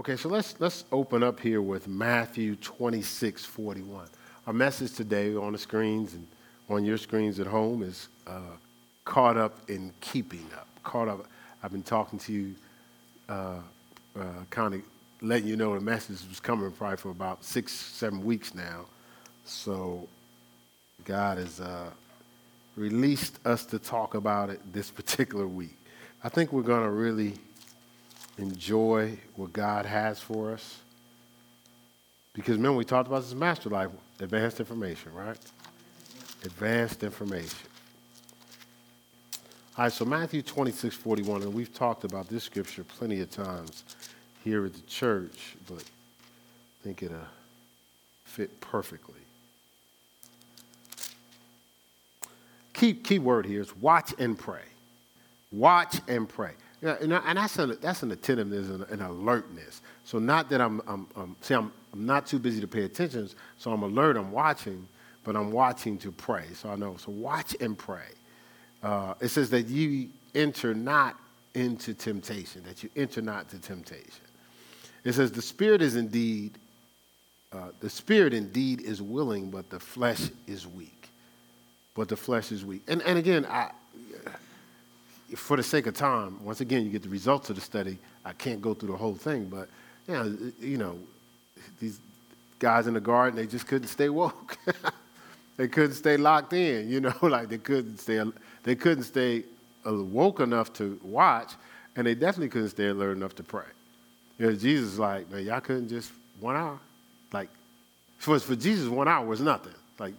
Okay, so let's let's open up here with Matthew 26, 41. Our message today on the screens and on your screens at home is uh, caught up in keeping up. Caught up. I've been talking to you, uh, uh, kind of letting you know the message was coming probably for about six, seven weeks now. So God has uh, released us to talk about it this particular week. I think we're going to really enjoy what God has for us. Because remember, we talked about this master life, advanced information, right? Advanced information. All right, so Matthew 26, 41, and we've talked about this scripture plenty of times here at the church, but I think it'll fit perfectly. Key, key word here is watch and pray. Watch and pray. Yeah, and, and that's, a, that's an attentiveness and an alertness. So not that I'm, I'm, I'm see, I'm, I'm not too busy to pay attention, so I'm alert, I'm watching, but I'm watching to pray. So I know. So watch and pray. Uh, it says that you enter not into temptation, that you enter not to temptation. It says the spirit is indeed, uh, the spirit indeed is willing, but the flesh is weak. But the flesh is weak. And, and again, I, for the sake of time, once again, you get the results of the study. I can't go through the whole thing, but know, you know these guys in the garden, they just couldn't stay woke. they couldn't stay locked in, you know, like they couldn't stay, they couldn't stay uh, woke enough to watch, and they definitely couldn't stay alert enough to pray. You know, Jesus like, man, y'all couldn't just one hour? Like, for, for Jesus, one hour was nothing. Like,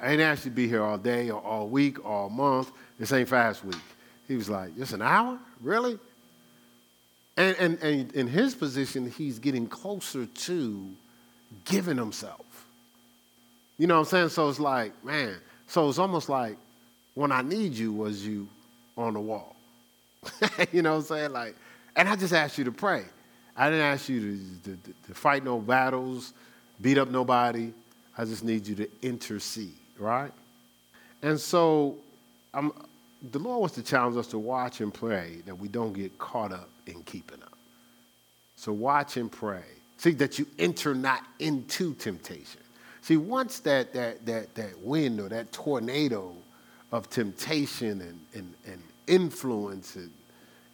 I ain't asked you to be here all day or all week, or all month. This ain't fast week. He was like, just an hour? Really? And, and, and in his position, he's getting closer to giving himself. You know what I'm saying? So it's like, man, so it's almost like when I need you was you on the wall. you know what I'm saying? Like, and I just asked you to pray. I didn't ask you to, to, to fight no battles, beat up nobody. I just need you to intercede, right? And so I'm, the Lord wants to challenge us to watch and pray that we don't get caught up in keeping up. So watch and pray. See that you enter not into temptation. See, once that that that that wind or that tornado of temptation and and, and influence and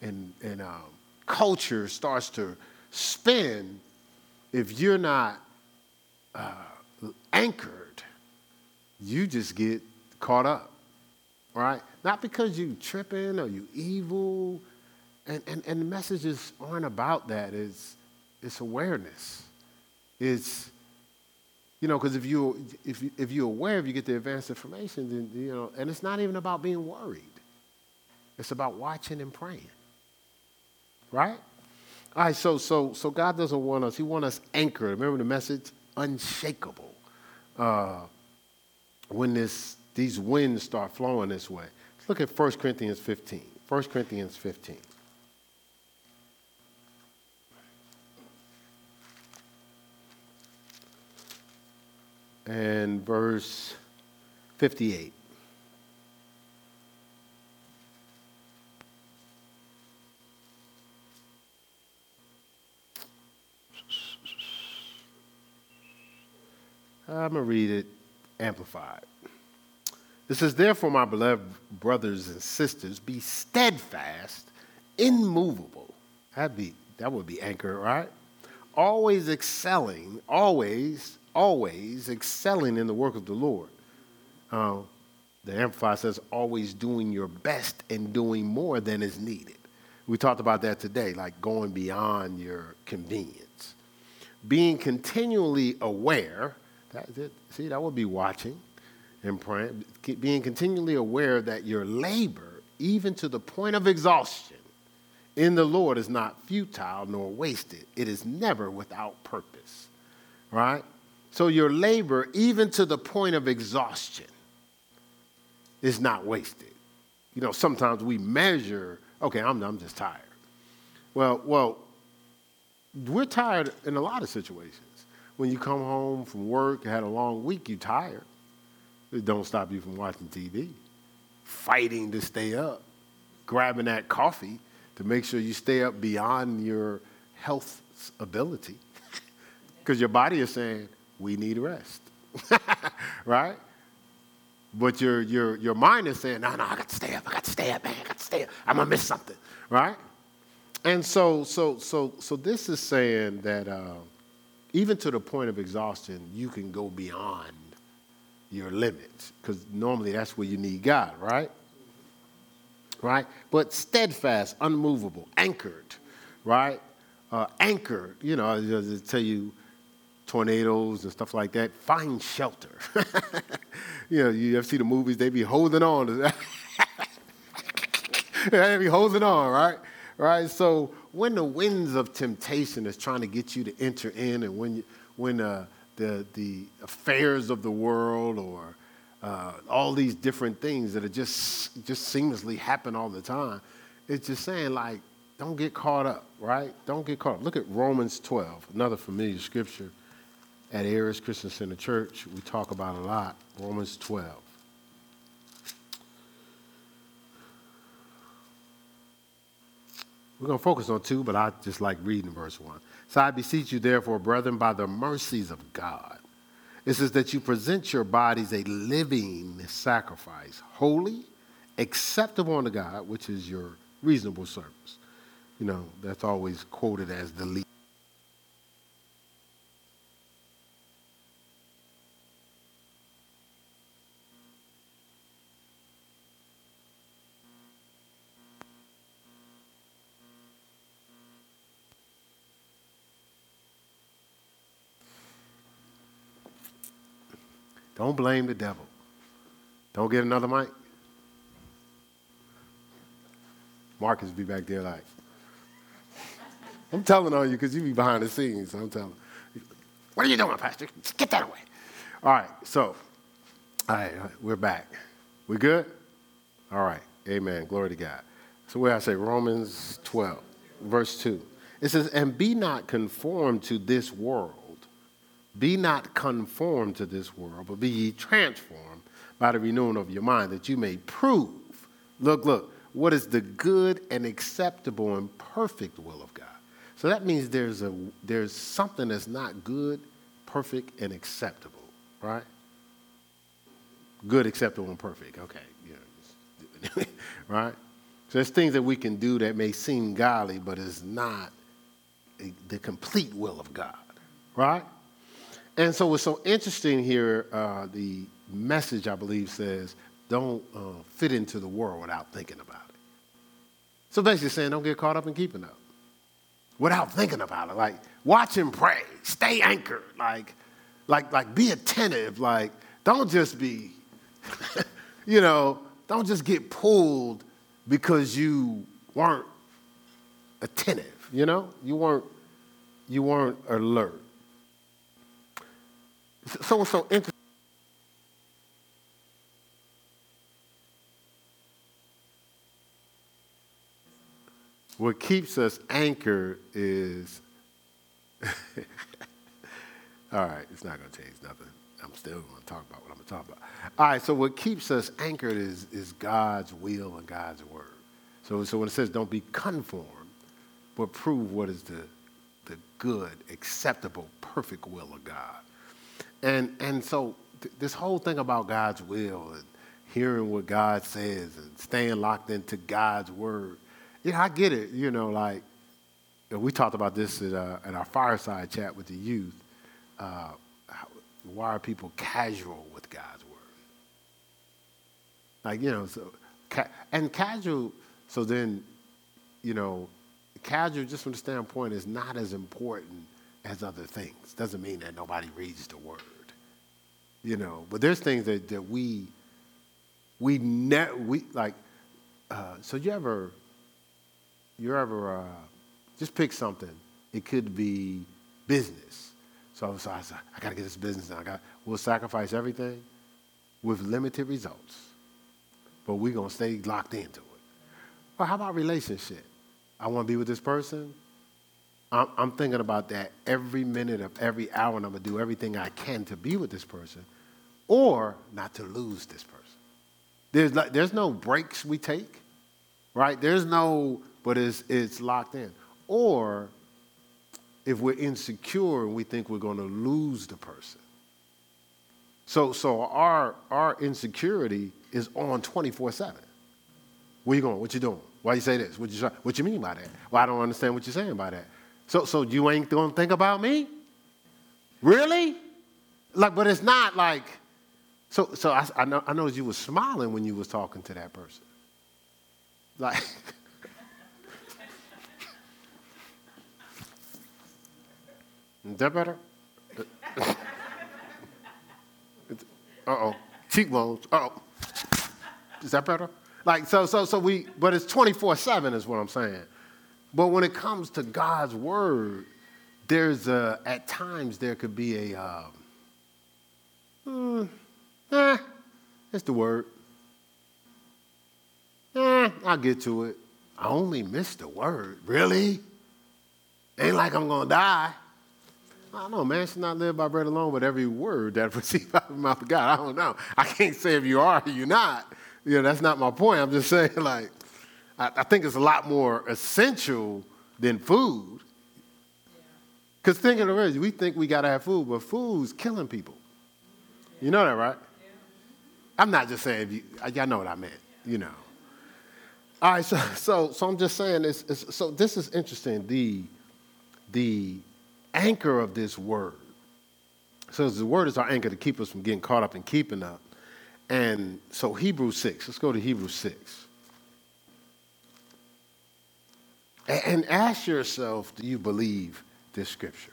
and, and um, culture starts to spin, if you're not uh, anchored, you just get caught up right? Not because you tripping or you evil. And, and, and the messages aren't about that. It's, it's awareness. It's, you know, because if, you, if, you, if you're aware, if you get the advanced information, then, you know, and it's not even about being worried. It's about watching and praying. Right? All right, so, so, so God doesn't want us, He wants us anchored. Remember the message? Unshakable. Uh, when this these winds start flowing this way. Look at 1 Corinthians 15. 1 Corinthians 15. And verse 58. I'm going to read it amplified. It says, Therefore, my beloved brothers and sisters, be steadfast, immovable. That'd be, that would be anchor, right? Always excelling, always, always excelling in the work of the Lord. Uh, the Amplified says, always doing your best and doing more than is needed. We talked about that today, like going beyond your convenience. Being continually aware, that, see, that would be watching and praying, being continually aware that your labor, even to the point of exhaustion, in the Lord is not futile nor wasted. It is never without purpose. Right? So your labor, even to the point of exhaustion, is not wasted. You know, sometimes we measure, okay, I'm, I'm just tired. Well, well, we're tired in a lot of situations. When you come home from work, had a long week, you're tired. It don't stop you from watching TV, fighting to stay up, grabbing that coffee to make sure you stay up beyond your health ability. Because your body is saying, we need rest. right? But your, your, your mind is saying, no, no, I got to stay up. I got to stay up, man. I got to stay up. I'm going to miss something. Right? And so, so, so, so this is saying that uh, even to the point of exhaustion, you can go beyond your limits because normally that's where you need God, right? Right? But steadfast, unmovable, anchored, right? Uh, anchored, you know, as I tell you tornadoes and stuff like that, find shelter. you know, you ever see the movies, they be holding on to that. they be holding on, right? Right? So when the winds of temptation is trying to get you to enter in and when, you, when uh, the, the affairs of the world or uh, all these different things that are just, just seamlessly happen all the time. It's just saying, like, don't get caught up, right? Don't get caught up. Look at Romans 12, another familiar scripture at Aries Christian Center Church. We talk about a lot. Romans 12. We're going to focus on two, but I just like reading verse 1. So I beseech you, therefore, brethren, by the mercies of God. It says that you present your bodies a living sacrifice, holy, acceptable unto God, which is your reasonable service. You know, that's always quoted as the lead. Don't blame the devil. Don't get another mic. Marcus be back there like, I'm telling on you because you be behind the scenes. So I'm telling. What are you doing, Pastor? Get that away. All right, so, all right, we're back. We good? All right, amen. Glory to God. So where I say Romans 12, verse 2. It says, and be not conformed to this world be not conformed to this world, but be ye transformed by the renewing of your mind, that you may prove, look, look, what is the good and acceptable and perfect will of God. So that means there's, a, there's something that's not good, perfect, and acceptable, right? Good, acceptable, and perfect. Okay, yeah. right? So there's things that we can do that may seem godly, but is not the complete will of God, right? And so what's so interesting here, uh, the message, I believe, says, don't uh, fit into the world without thinking about it. So basically saying, don't get caught up in keeping up without thinking about it. Like, watch and pray, stay anchored, like, like, like be attentive, like, don't just be, you know, don't just get pulled because you weren't attentive, you know? You weren't, you weren't alert so and so interesting. What keeps us anchored is, all right, it's not going to change nothing. I'm still going to talk about what I'm going to talk about. All right, so what keeps us anchored is, is God's will and God's word. So, so when it says don't be conformed, but prove what is the, the good, acceptable, perfect will of God. And, and so th- this whole thing about God's will and hearing what God says and staying locked into God's word, yeah, I get it. You know, like we talked about this at, uh, at our fireside chat with the youth. Uh, why are people casual with God's word? Like, you know, so, ca- and casual, so then, you know, casual, just from the standpoint, is not as important as other things. Doesn't mean that nobody reads the word. You know, but there's things that, that we we ne- we like uh, so you ever you ever uh, just pick something. It could be business. So, so I said, I got to get this business done. I got, we'll sacrifice everything with limited results, but we're going to stay locked into it. Well, how about relationship? I want to be with this person. I'm, thinking about that every minute of every hour, and I'm going to do everything I can to be with this person or not to lose this person. There's, like, there's no breaks we take, right? There's no, but it's, it's locked in. Or if we're insecure and we think we're going to lose the person. So, so our, our insecurity is on 24 7. Where you going? What you doing? Why you say this? What you, what you mean by that? Well, I don't understand what you're saying by that. So, so you ain't to think about me? Really? Like, but it's not like, so, so I, I, know, I know you were smiling when you was talking to that person. Like, is that better? Uh-oh. Cheekbones. Uh-oh. Is that better? Like, so, so, so we, but it's 24-7 is what I'm saying. But when it comes to God's word, there's a, at times there could be a, mm, eh, it's the word. Eh, I'll get to it. I only missed the word. Really? Ain't like I'm gonna die. I don't know, man. Should not live by bread alone, but every word that proceeds out of the mouth of God. I don't know. I can't say if you are or you're not. You know, that's not my point. I'm just saying, like, I, I think it's a lot more essential than food. Because think of the it, we think we got to have food, but food's killing people. You know that, right? I'm not just saying, you, y'all know what I meant, you know. All right, so, so, so I'm just saying, this. so this is interesting. The, the anchor of this word. So the word is our anchor to keep us from getting caught up and keeping up. And so Hebrews 6, let's go to Hebrews 6. And ask yourself, do you believe this scripture?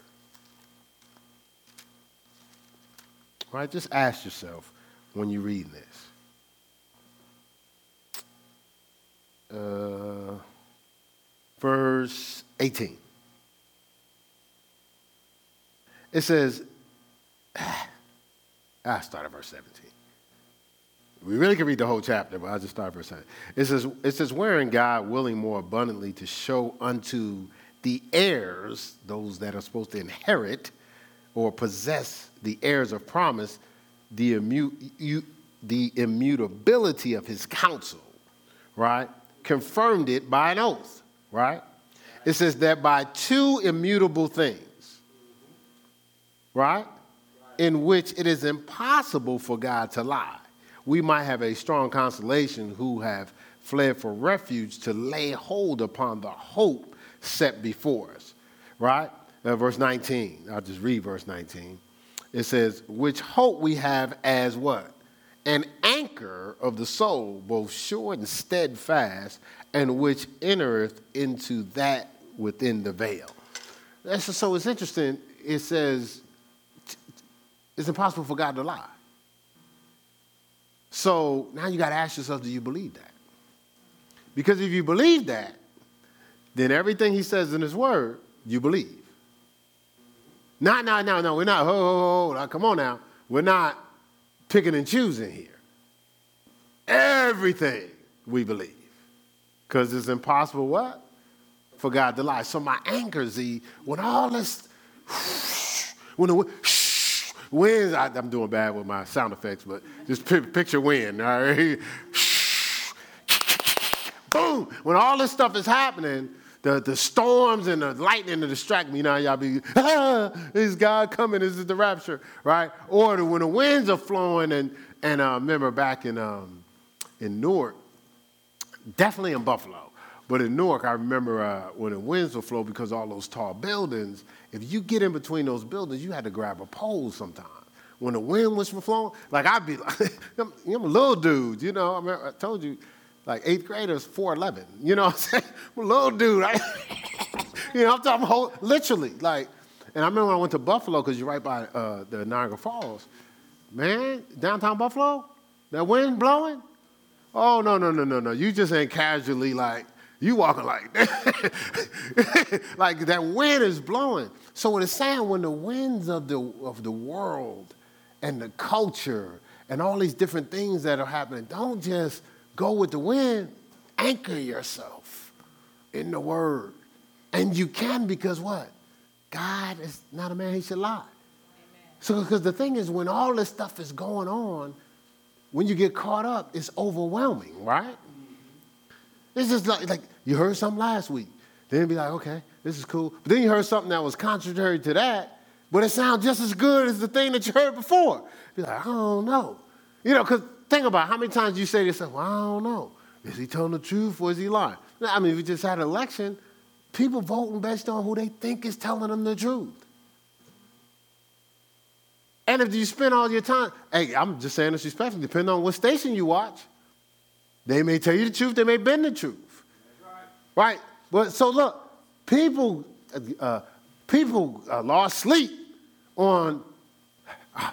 Right? Just ask yourself when you read this. Uh, verse 18. It says, I start at verse 17. We really can read the whole chapter, but I'll just start verse 17. It says, it says, wherein God willing more abundantly to show unto the heirs, those that are supposed to inherit or possess the heirs of promise, the, immu- the immutability of his counsel, right? Confirmed it by an oath, right? It says that by two immutable things, right? In which it is impossible for God to lie. We might have a strong consolation who have fled for refuge to lay hold upon the hope set before us, right? Uh, verse 19, I'll just read verse 19. It says, Which hope we have as what? An anchor of the soul, both sure and steadfast, and which entereth into that within the veil. That's, so it's interesting. It says, it's impossible for God to lie. So now you got to ask yourself do you believe that? Because if you believe that, then everything he says in his word, you believe. No, no, no, no, we're not, ho, ho, ho, come on now. We're not picking and choosing here. Everything we believe. Because it's impossible what? For God to lie. So my anchor, Z, when all this, when the, Winds, I, am doing bad with my sound effects, but just p- picture wind, all right? Boom! When all this stuff is happening, the, the storms and the lightning to distract me. Now y'all be, ah, is God coming? Is the rapture, right? Or when the winds are flowing, and and uh, remember back in um, in Newark, definitely in Buffalo, but in Newark, I remember uh, when the winds would flow because all those tall buildings, if you get in between those buildings, you had to grab a pole sometimes. When the wind was flowing, like I'd be like, I'm, I'm a little dude, you know. I, mean, I told you, like eighth graders, 4'11, you know what I'm saying? I'm a little dude, right? you know, I'm talking whole, literally, like, and I remember when I went to Buffalo, because you're right by uh, the Niagara Falls. Man, downtown Buffalo, that wind blowing. Oh, no, no, no, no, no. You just ain't casually like, you walking like that. like that wind is blowing. So it's saying, when the winds of the, of the world and the culture and all these different things that are happening, don't just go with the wind. Anchor yourself in the word. And you can because what? God is not a man he should lie. Amen. So because the thing is, when all this stuff is going on, when you get caught up, it's overwhelming, right? It's just like, like You heard something last week. Then be like, okay, this is cool. But then you heard something that was contrary to that, but it sounds just as good as the thing that you heard before. Be like, I don't know. You know, because think about how many times you say to yourself, well, I don't know. Is he telling the truth or is he lying? I mean, we just had an election, people voting based on who they think is telling them the truth. And if you spend all your time, hey, I'm just saying this respectfully, depending on what station you watch, they may tell you the truth, they may bend the truth. Right. right? But so look, people, uh, people uh, lost sleep on.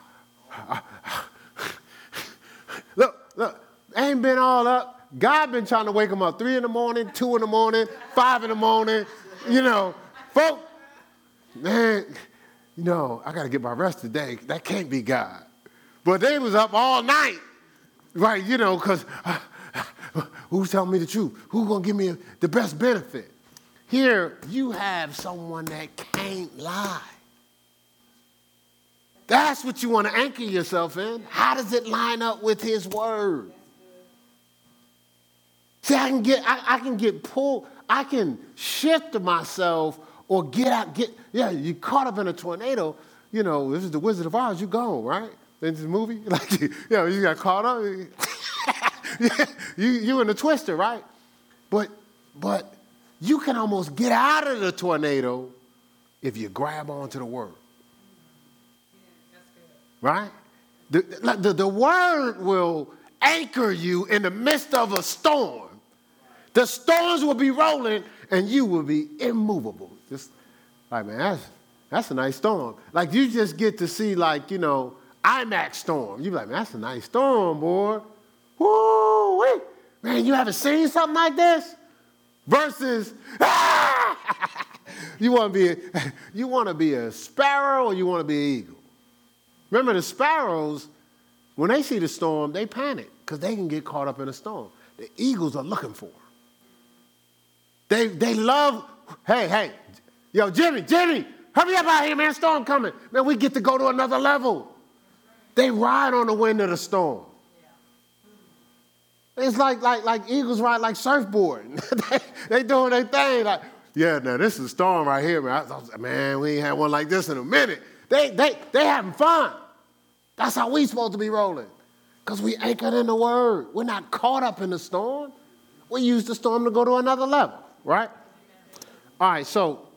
look, look, ain't been all up. God been trying to wake them up three in the morning, two in the morning, five in the morning. You know, folk, man, you know, I got to get my rest today. That can't be God. But they was up all night, right? You know, because uh, who's telling me the truth? Who's going to give me the best benefit? Here, you have someone that can't lie. That's what you want to anchor yourself in. How does it line up with his word? See, I can get, I, I can get pulled, I can shift myself or get out, get, yeah, you caught up in a tornado, you know, this is the Wizard of Oz, you gone, right? In this movie, like, you know, you got caught up, you, you in the twister, right? But, but you can almost get out of the tornado if you grab onto the word. Right? The, the, the word will anchor you in the midst of a storm. The storms will be rolling and you will be immovable. Just like, man, that's, that's a nice storm. Like, you just get to see, like, you know, IMAX storm. You be like, man, that's a nice storm, boy. Woo, wait. Man, you haven't seen something like this? Versus, ah! you want to be, a, you want to be a sparrow or you want to be an eagle? Remember, the sparrows, when they see the storm, they panic because they can get caught up in a storm. The eagles are looking for them. They, they love, hey, hey, yo, Jimmy, Jimmy, hurry up out here, man, storm coming. Man, we get to go to another level. They ride on the wind of the storm. It's like, like, like eagles ride like surfboard. they, they doing their thing. Like, yeah, now this is a storm right here, man. I, I, man, we ain't had one like this in a minute. They, they, they having fun. That's how we supposed to be rolling. Because we anchored in the word. We're not caught up in the storm. We use the storm to go to another level right? All right, so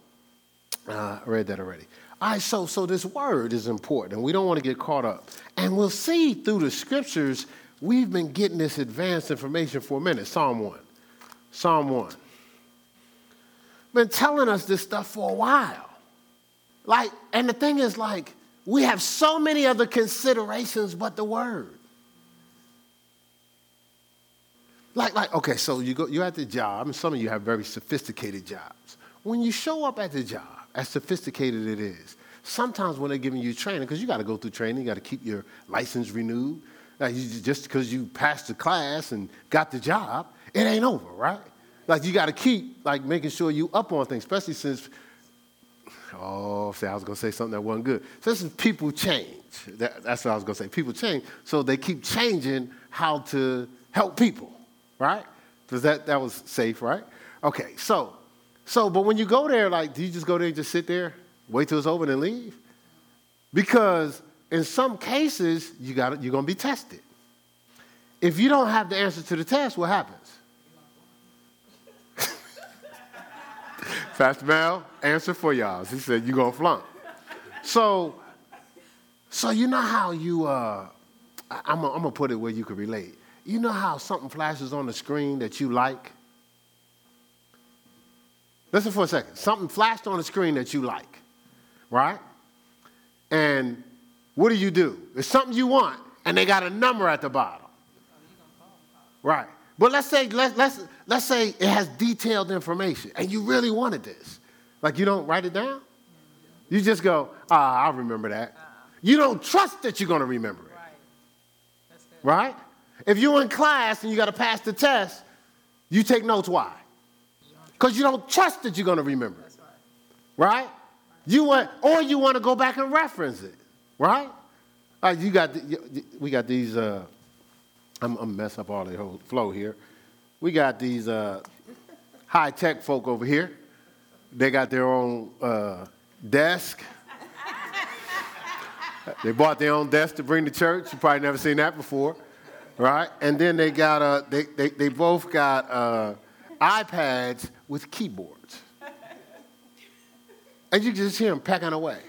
uh, I read that already. All right, so so this word is important, and we don't want to get caught up. And we'll see through the scriptures, we've been getting this advanced information for a minute. Psalm 1. Psalm 1. Been telling us this stuff for a while. Like, and the thing is, like, we have so many other considerations but the word. Like, like, okay, so you go, you're at the job, and some of you have very sophisticated jobs. When you show up at the job, as sophisticated it is, sometimes when they're giving you training, because you got to go through training, you got to keep your license renewed. Like you, just because you passed the class and got the job, it ain't over, right? Like you got to keep like making sure you up on things, especially since. Oh, see, I was gonna say something that wasn't good. So this is people change. That, that's what I was gonna say. People change, so they keep changing how to help people right? Because that, that was safe, right? Okay, so, so, but when you go there, like, do you just go there and just sit there, wait till it's over and leave? Because in some cases, you got you're going to be tested. If you don't have the answer to the test, what happens? Pastor Mel, answer for y'all. He said you're going to flunk. So, so you know how you, uh, I'm going to put it where you can relate. You know how something flashes on the screen that you like? Listen for a second. Something flashed on the screen that you like, right? And what do you do? It's something you want, and they got a number at the bottom. Right. But let's say let's, let's, let's say it has detailed information, and you really wanted this. Like you don't write it down? You just go, ah, I'll remember that. You don't trust that you're going to remember it. Right? right? If you're in class and you got to pass the test, you take notes. Why? Because you don't trust that you're going to remember it. Right? You want, or you want to go back and reference it. Right? Right, you got, the, we got these, uh, I'm, I'm mess up all the whole flow here. We got these uh, high tech folk over here. They got their own uh, desk. they bought their own desk to bring to church. You probably never seen that before, right? And then they got uh, they, they, they both got uh, iPads with keyboards. And you just hear them packing away.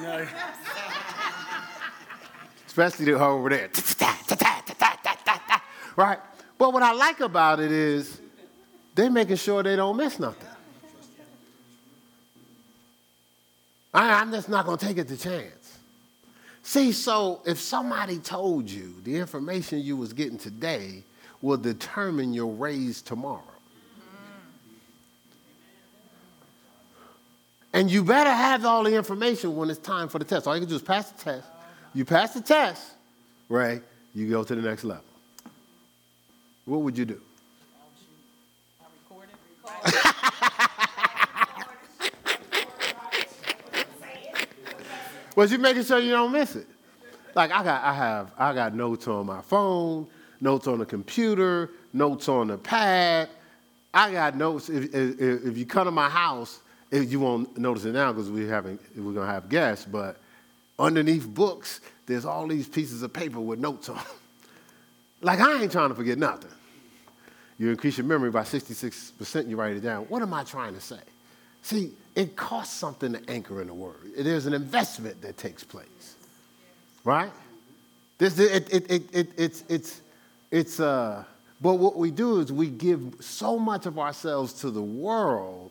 No. Especially the over there. Right? But what I like about it is they're making sure they don't miss nothing. I, am just not going to take it to chance. See, so if somebody told you the information you was getting today will determine your raise tomorrow, And you better have all the information when it's time for the test. All you can do is pass the test. You pass the test, right? You go to the next level. What would you do? well, you making sure you don't miss it. Like I got, I have, I got notes on my phone, notes on the computer, notes on the pad. I got notes. If, if, if you come to my house, you won't notice it now because we having we're gonna have guests, but underneath books, there's all these pieces of paper with notes on. like I ain't trying to forget nothing. You increase your memory by 66%, you write it down. What am I trying to say? See, it costs something to anchor in a word. There's an investment that takes place. Right? This, it, it, it, it, it's, it's, it's, uh, but what we do is we give so much of ourselves to the world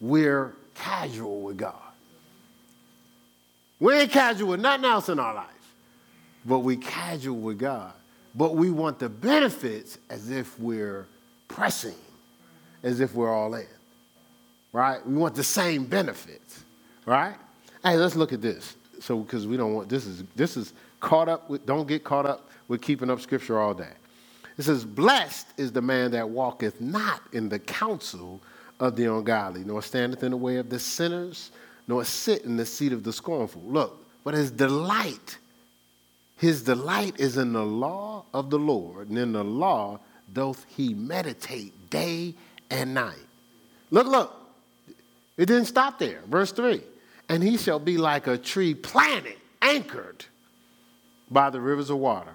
we're casual with God. We ain't casual with nothing else in our life, but we casual with God. But we want the benefits as if we're pressing, as if we're all in. Right? We want the same benefits. Right? Hey, let's look at this. So, because we don't want this is this is caught up with. Don't get caught up with keeping up Scripture all day. It says, "Blessed is the man that walketh not in the counsel of the ungodly, nor standeth in the way of the sinners, nor sit in the seat of the scornful. Look, but his delight, his delight is in the law of the Lord, and in the law doth he meditate day and night. Look, look, it didn't stop there. Verse 3 And he shall be like a tree planted, anchored by the rivers of water,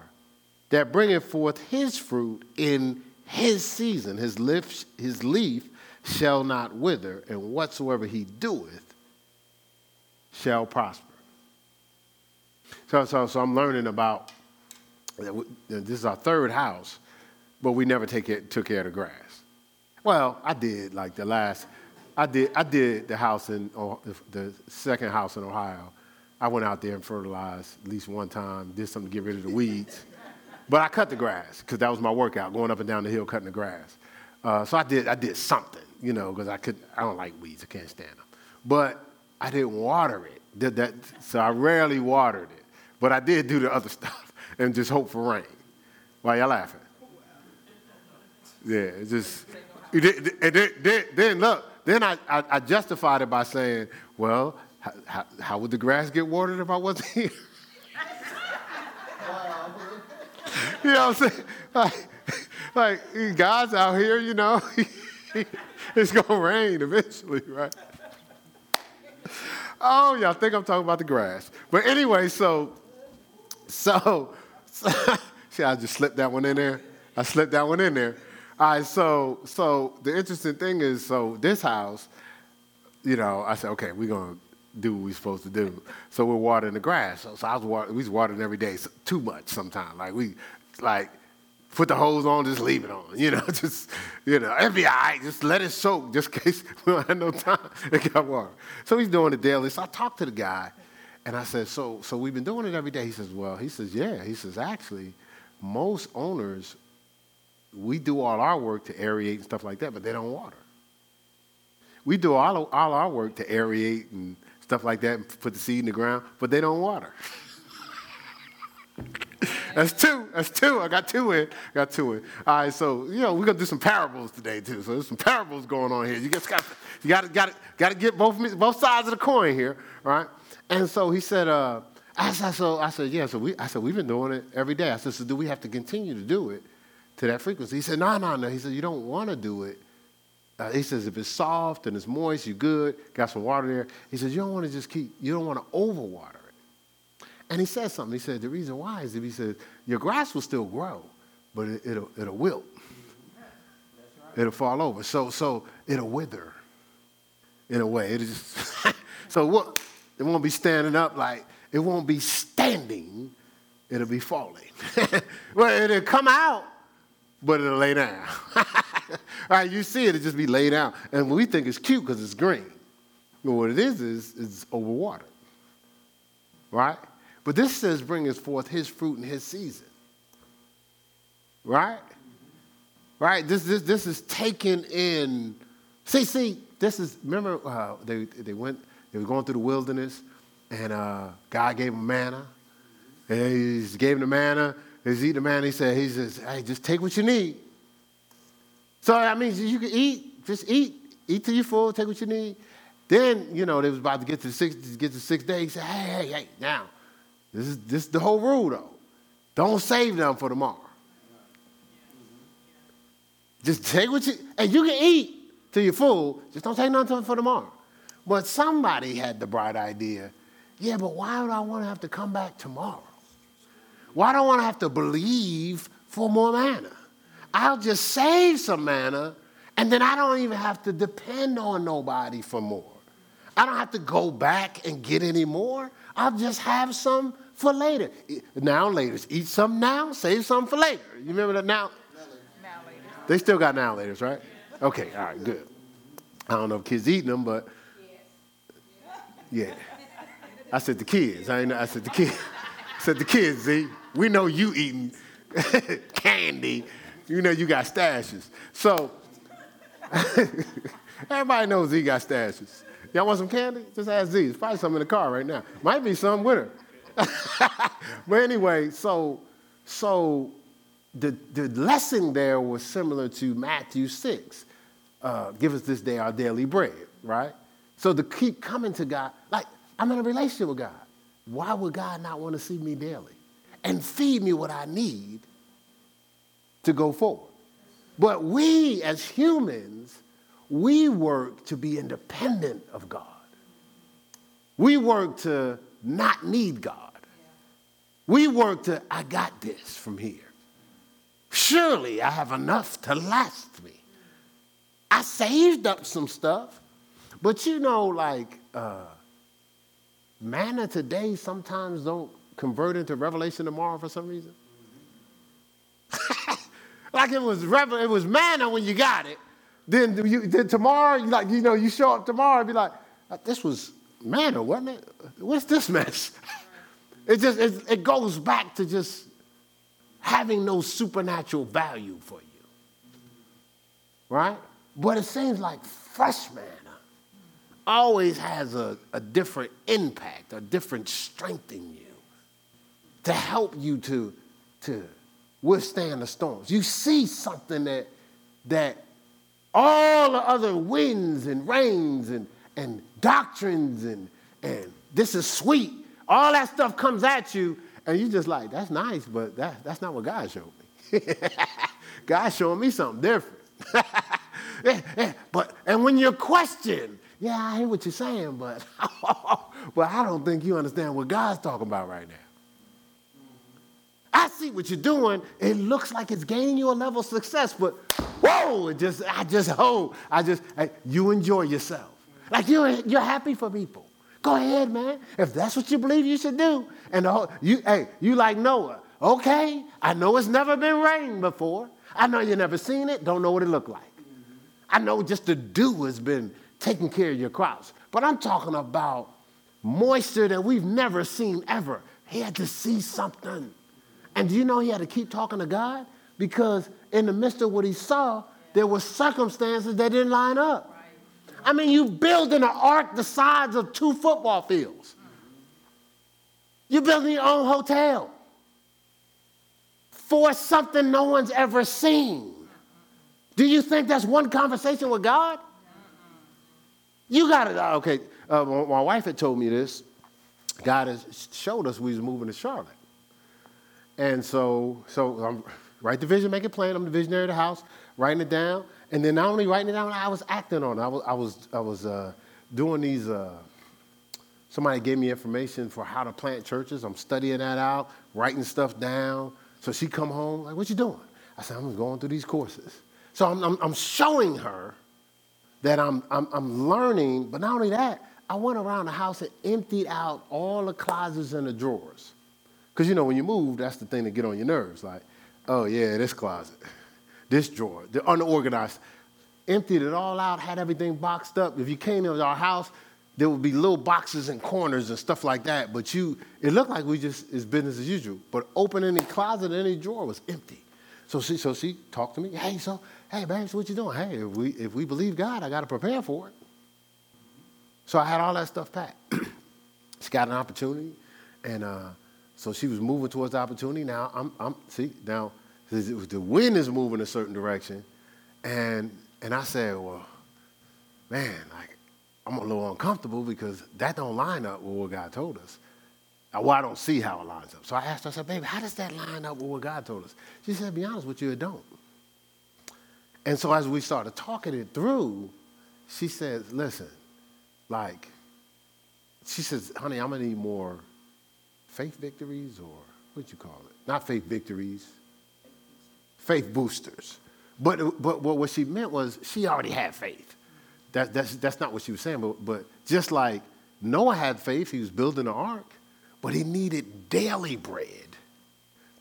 that bringeth forth his fruit in his season. His leaf, his leaf shall not wither, and whatsoever he doeth shall prosper. So, so, so I'm learning about this is our third house, but we never take it, took care of the grass. Well, I did like the last, I did, I did the house in, the second house in Ohio. I went out there and fertilized at least one time, did something to get rid of the weeds. But I cut the grass because that was my workout, going up and down the hill cutting the grass. Uh, so I did, I did something you know, because I could I don't like weeds, I can't stand them. But I didn't water it. Did that, so I rarely watered it. But I did do the other stuff and just hope for rain. Why y'all laughing? Yeah, just and then, then, look, then I, I, I, justified it by saying, well, how, how, would the grass get watered if I wasn't here? you know what I'm saying? Like, like God's out here, you know. it's going to rain eventually, right? Oh, y'all think I'm talking about the grass. But anyway, so, so, see, I just slipped that one in there. I slipped that one in there. All right, so, so the interesting thing is, so this house, you know, I said, okay, we're going to do what we're supposed to do. So we're watering the grass. So, so I was watering, we was watering every day, so, too much sometimes. Like we, like put the hose on, just leave it on. You know, just, you know, it'll be all right. Just let it soak just in case we don't have no time to got water. So he's doing it daily. So I talked to the guy and I said, so, so we've been doing it every day. He says, well, he says, yeah. He says, actually, most owners, we do all our work to aerate and stuff like that, but they don't water. We do all, all our work to aerate and stuff like that and put the seed in the ground, but they don't water. That's two. That's two. I got two in. I got two in. All right, so you know we're gonna do some parables today too. So there's some parables going on here. You just got you got to got to got to get both both sides of the coin here, right? And so he said, uh, I said, so I said, yeah. So we, I said, we've been doing it every day. I said, so do we have to continue to do it to that frequency? He said, no, no, no. He said, you don't want to do it uh, he says, if it's soft and it's moist, you're good, got some water there. He says, you don't want to just keep, you don't want to overwater. And he says something. He said, the reason why is if he says, your grass will still grow, but it, will it'll wilt. It'll fall over. So, so it'll wither in a way. It'll just, so what, it won't be standing up like, it won't be standing, it'll be falling. well, it'll come out, but it'll lay down. right? You see it, it just be laid down. And we think it's cute because it's green. But what it is, is it's overwatered. Right? But this says, bringeth forth his fruit in his season. Right? Right? This, this, this is taken in. See, see, this is, remember, uh, they, they went, they were going through the wilderness, and uh, God gave them manna. And he gave them the manna. He's eating the manna. He said, he says, hey, just take what you need. So that means you can eat, just eat, eat till you're full, take what you need. Then, you know, they was about to get to the six, get to six days. He said, hey, hey, hey, now, this is this is the whole rule though. Don't save them for tomorrow. Just take what you, and you can eat till you're full, just don't take nothing for tomorrow. But somebody had the bright idea, yeah, but why would I want to have to come back tomorrow? Why do I want to have to believe for more manna? I'll just save some manna, and then I don't even have to depend on nobody for more. I don't have to go back and get any more. I'll just have some for later. Now later. Eat some now, save some for later. You remember that now? Now later. They still got now later, right? Okay, all right, good. I don't know if kids eating them, but yeah. I said the kids. I, I said the kids. I said the kids, see, we know you eating candy you know you got stashes. So everybody knows he got stashes. Y'all want some candy? Just ask Z. There's probably some in the car right now. Might be some with her. but anyway, so so the, the lesson there was similar to Matthew 6. Uh, give us this day our daily bread, right? So to keep coming to God, like I'm in a relationship with God. Why would God not want to see me daily and feed me what I need to go forward. But we as humans, we work to be independent of God. We work to not need God. We work to, I got this from here. Surely I have enough to last me. I saved up some stuff, but you know, like uh, manna today sometimes don't convert into revelation tomorrow for some reason. like it was it was manna when you got it. Then, you, then tomorrow, you like you know, you show up tomorrow and be like, "This was manna, wasn't it? What's this mess?" It just it, it goes back to just having no supernatural value for you, right? But it seems like fresh manna always has a, a different impact, a different strength in you to help you to to withstand the storms. You see something that, that all the other winds and rains and, and doctrines and, and this is sweet, all that stuff comes at you, and you're just like, that's nice, but that, that's not what God showed me. God showing me something different. yeah, yeah, but and when you question, yeah, I hear what you're saying, but but I don't think you understand what God's talking about right now. I see what you're doing. It looks like it's gaining you a level of success, but whoa, it just, I just, oh, I just, I, you enjoy yourself. Like you're, you're happy for people. Go ahead, man. If that's what you believe you should do. And whole, you, hey, you like Noah. Okay, I know it's never been rain before. I know you never seen it, don't know what it looked like. I know just the dew has been taking care of your crops. But I'm talking about moisture that we've never seen ever. He had to see something. And do you know he had to keep talking to God? Because in the midst of what he saw, there were circumstances that didn't line up. I mean, you building an ark the size of two football fields. You're building your own hotel for something no one's ever seen. Do you think that's one conversation with God? You got it. Okay, uh, my wife had told me this. God has showed us we was moving to Charlotte. And so, so I'm write the vision, make it plain. I'm the visionary of the house, writing it down. And then not only writing it down, I was acting on it. I was, I was, I was uh, doing these, uh, somebody gave me information for how to plant churches. I'm studying that out, writing stuff down. So she come home, like, what you doing? I said, I'm going through these courses. So I'm, I'm, I'm showing her that I'm, I'm, I'm learning, but not only that, I went around the house and emptied out all the closets and the drawers. Because, you know, when you move, that's the thing that get on your nerves. Like, oh, yeah, this closet, this drawer, the unorganized. Emptied it all out, had everything boxed up. If you came into our house, there would be little boxes and corners and stuff like that. But you, it looked like we just, it's business as usual. But open any closet, any drawer was empty. So she, so she talked to me. Hey, so, hey, babes, what you doing? Hey, if we, if we believe God, I got to prepare for it. So I had all that stuff packed. she got an opportunity, and uh, so she was moving towards the opportunity. Now I'm, I'm see now the wind is moving a certain direction, and and I said, well, man, like I'm a little uncomfortable because that don't line up with what God told us. Uh, well, I don't see how it lines up. So I asked her, I said, baby, how does that line up with what God told us? She said, be honest with you, it don't. And so as we started talking it through, she says, listen, like, she says, honey, I'm gonna need more faith victories or what you call it? Not faith victories, faith boosters. But, but what she meant was she already had faith. That, that's, that's not what she was saying, but, but just like Noah had faith, he was building an ark, but he needed daily bread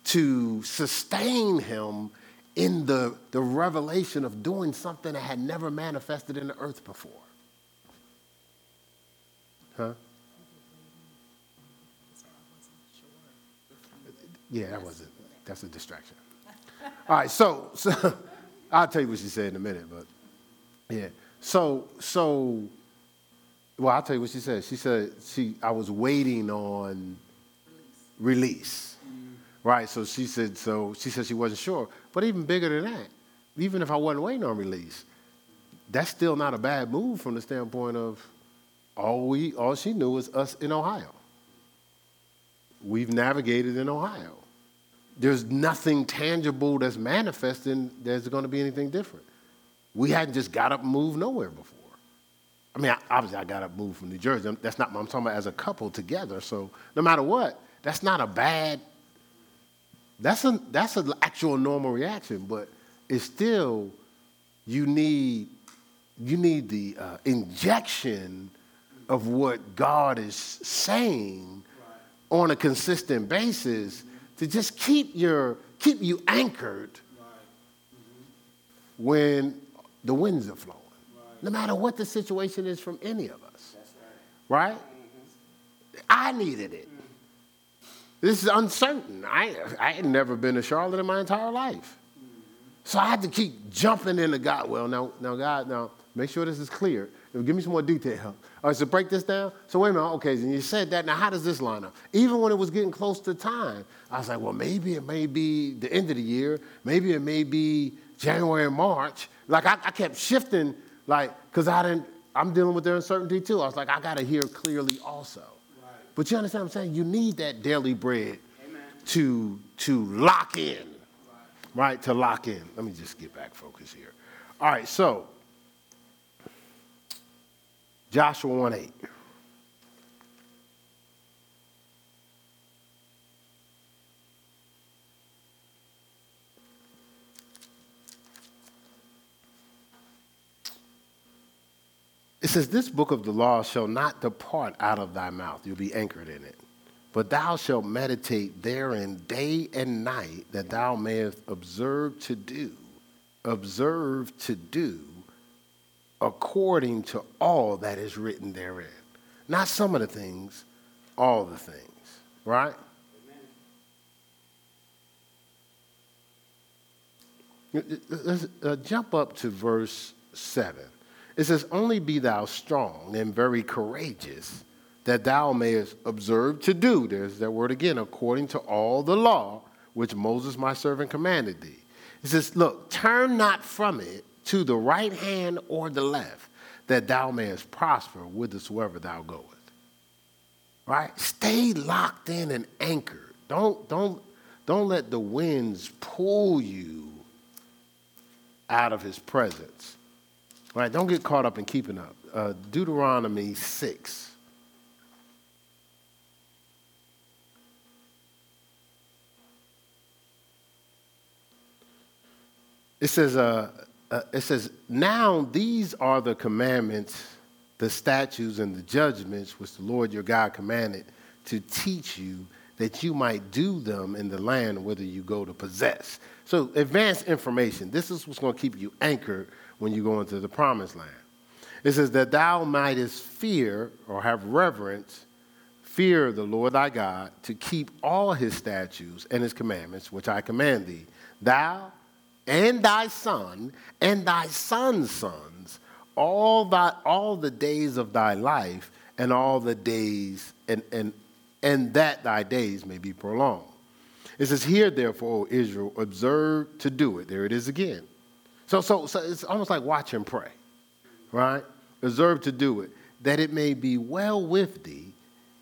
to sustain him in the, the revelation of doing something that had never manifested in the earth before. Huh? Yeah, that wasn't. That's a distraction. All right, so, so I'll tell you what she said in a minute, but yeah. So so well, I'll tell you what she said. She said she I was waiting on release. Mm-hmm. Right. So she said so she said she wasn't sure. But even bigger than that, even if I wasn't waiting on release, that's still not a bad move from the standpoint of all we all she knew was us in Ohio. We've navigated in Ohio. There's nothing tangible that's manifesting there's going to be anything different. We hadn't just got up and moved nowhere before. I mean, obviously, I got up and moved from New Jersey. That's not I'm talking about as a couple together. So no matter what, that's not a bad, that's, a, that's an actual normal reaction, but it's still, you need, you need the uh, injection of what God is saying on a consistent basis. To just keep your keep you anchored when the winds are flowing. No matter what the situation is from any of us. right. I needed it. This is uncertain. I, I had never been to Charlotte in my entire life. So I had to keep jumping into God. Well, now, now God, now make sure this is clear. Give me some more detail. All right, so break this down. So wait a minute, okay, and you said that. Now, how does this line up? Even when it was getting close to time, I was like, well, maybe it may be the end of the year. Maybe it may be January and March. Like, I, I kept shifting, like, because I didn't, I'm dealing with their uncertainty too. I was like, I got to hear clearly also. Right. But you understand what I'm saying? You need that daily bread to, to lock in, right. right? To lock in. Let me just get back focus here. All right, so Joshua 1 8. It says, This book of the law shall not depart out of thy mouth. You'll be anchored in it. But thou shalt meditate therein day and night, that thou mayest observe to do, observe to do according to all that is written therein. Not some of the things, all the things, right? Let's uh, jump up to verse 7. It says, Only be thou strong and very courageous, that thou mayest observe to do, there's that word again, according to all the law which Moses my servant commanded thee. It says, Look, turn not from it to the right hand or the left, that thou mayest prosper whithersoever thou goest. Right? Stay locked in and anchored. Don't, don't, don't let the winds pull you out of his presence. Right? Don't get caught up in keeping up. Uh, Deuteronomy 6. It says, uh, uh, it says, now these are the commandments, the statutes, and the judgments which the Lord your God commanded to teach you that you might do them in the land whither you go to possess. So, advanced information. This is what's going to keep you anchored when you go into the promised land. It says that thou mightest fear or have reverence, fear the Lord thy God, to keep all his statutes and his commandments, which I command thee, thou and thy son and thy son's sons, all, thy, all the days of thy life, and all the days, and, and, and that thy days may be prolonged. It says, Hear, therefore, O Israel, observe to do it. There it is again. So, so, so it's almost like watch and pray, right? Observe to do it, that it may be well with thee,